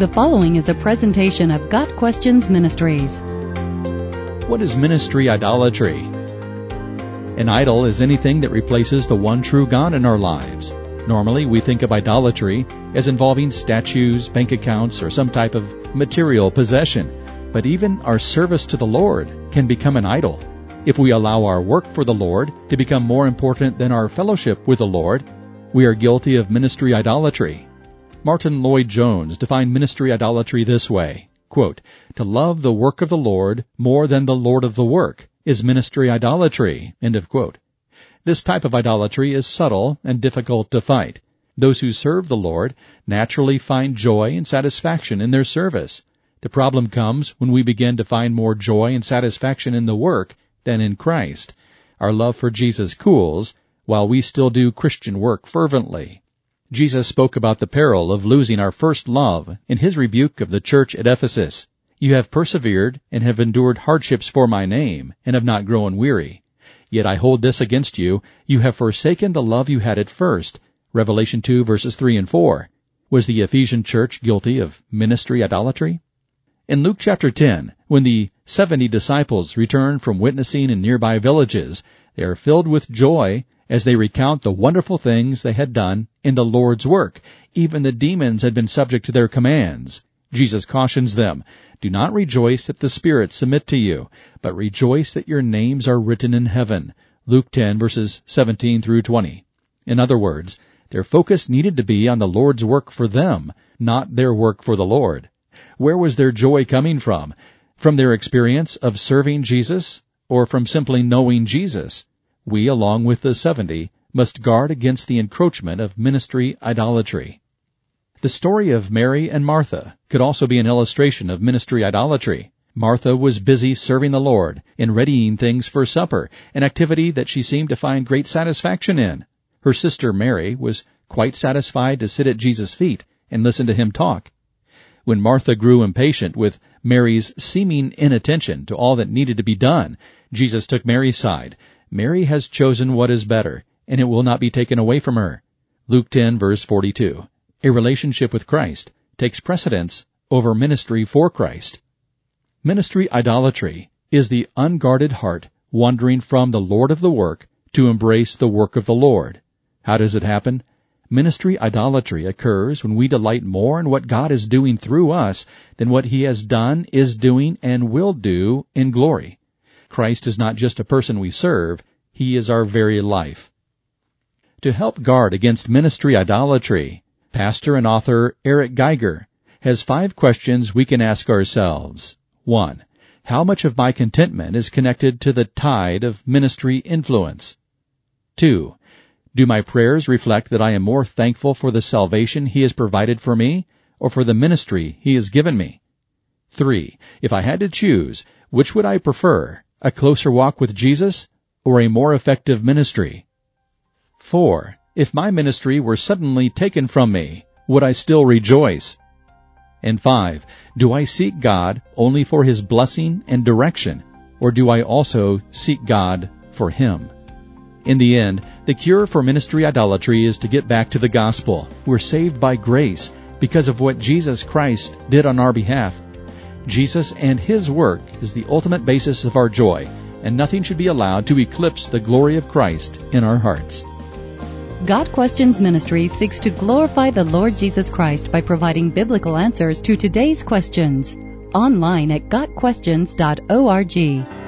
The following is a presentation of Got Questions Ministries. What is ministry idolatry? An idol is anything that replaces the one true God in our lives. Normally, we think of idolatry as involving statues, bank accounts, or some type of material possession. But even our service to the Lord can become an idol. If we allow our work for the Lord to become more important than our fellowship with the Lord, we are guilty of ministry idolatry. Martyn Lloyd-Jones defined ministry idolatry this way, quote, To love the work of the Lord more than the Lord of the work is ministry idolatry. End of quote. This type of idolatry is subtle and difficult to fight. Those who serve the Lord naturally find joy and satisfaction in their service. The problem comes when we begin to find more joy and satisfaction in the work than in Christ. Our love for Jesus cools while we still do Christian work fervently. Jesus spoke about the peril of losing our first love in his rebuke of the church at Ephesus. You have persevered and have endured hardships for my name and have not grown weary. Yet I hold this against you. You have forsaken the love you had at first. Revelation 2 verses 3 and 4. Was the Ephesian church guilty of ministry idolatry? In Luke chapter 10, when the 70 disciples return from witnessing in nearby villages, they are filled with joy as they recount the wonderful things they had done in the Lord's work. Even the demons had been subject to their commands. Jesus cautions them, Do not rejoice that the spirits submit to you, but rejoice that your names are written in heaven. Luke 10 verses 17 through 20. In other words, their focus needed to be on the Lord's work for them, not their work for the Lord. Where was their joy coming from? From their experience of serving Jesus or from simply knowing Jesus? We, along with the seventy, must guard against the encroachment of ministry idolatry. The story of Mary and Martha could also be an illustration of ministry idolatry. Martha was busy serving the Lord in readying things for supper, an activity that she seemed to find great satisfaction in. Her sister Mary was quite satisfied to sit at Jesus' feet and listen to him talk. When Martha grew impatient with Mary's seeming inattention to all that needed to be done, Jesus took Mary's side Mary has chosen what is better, and it will not be taken away from her. Luke 10 verse 42. A relationship with Christ takes precedence over ministry for Christ. Ministry idolatry is the unguarded heart wandering from the Lord of the work to embrace the work of the Lord. How does it happen? Ministry idolatry occurs when we delight more in what God is doing through us than what He has done, is doing, and will do in glory. Christ is not just a person we serve, He is our very life. To help guard against ministry idolatry, pastor and author Eric Geiger has five questions we can ask ourselves. 1. How much of my contentment is connected to the tide of ministry influence? 2. Do my prayers reflect that I am more thankful for the salvation He has provided for me or for the ministry He has given me? 3. If I had to choose, which would I prefer, a closer walk with Jesus, or a more effective ministry? 4. If my ministry were suddenly taken from me, would I still rejoice? And 5. Do I seek God only for His blessing and direction, or do I also seek God for Him? In the end, the cure for ministry idolatry is to get back to the gospel. We're saved by grace because of what Jesus Christ did on our behalf Jesus and His work is the ultimate basis of our joy, and nothing should be allowed to eclipse the glory of Christ in our hearts. Got Questions Ministry seeks to glorify the Lord Jesus Christ by providing biblical answers to today's questions. Online at GotQuestions.org.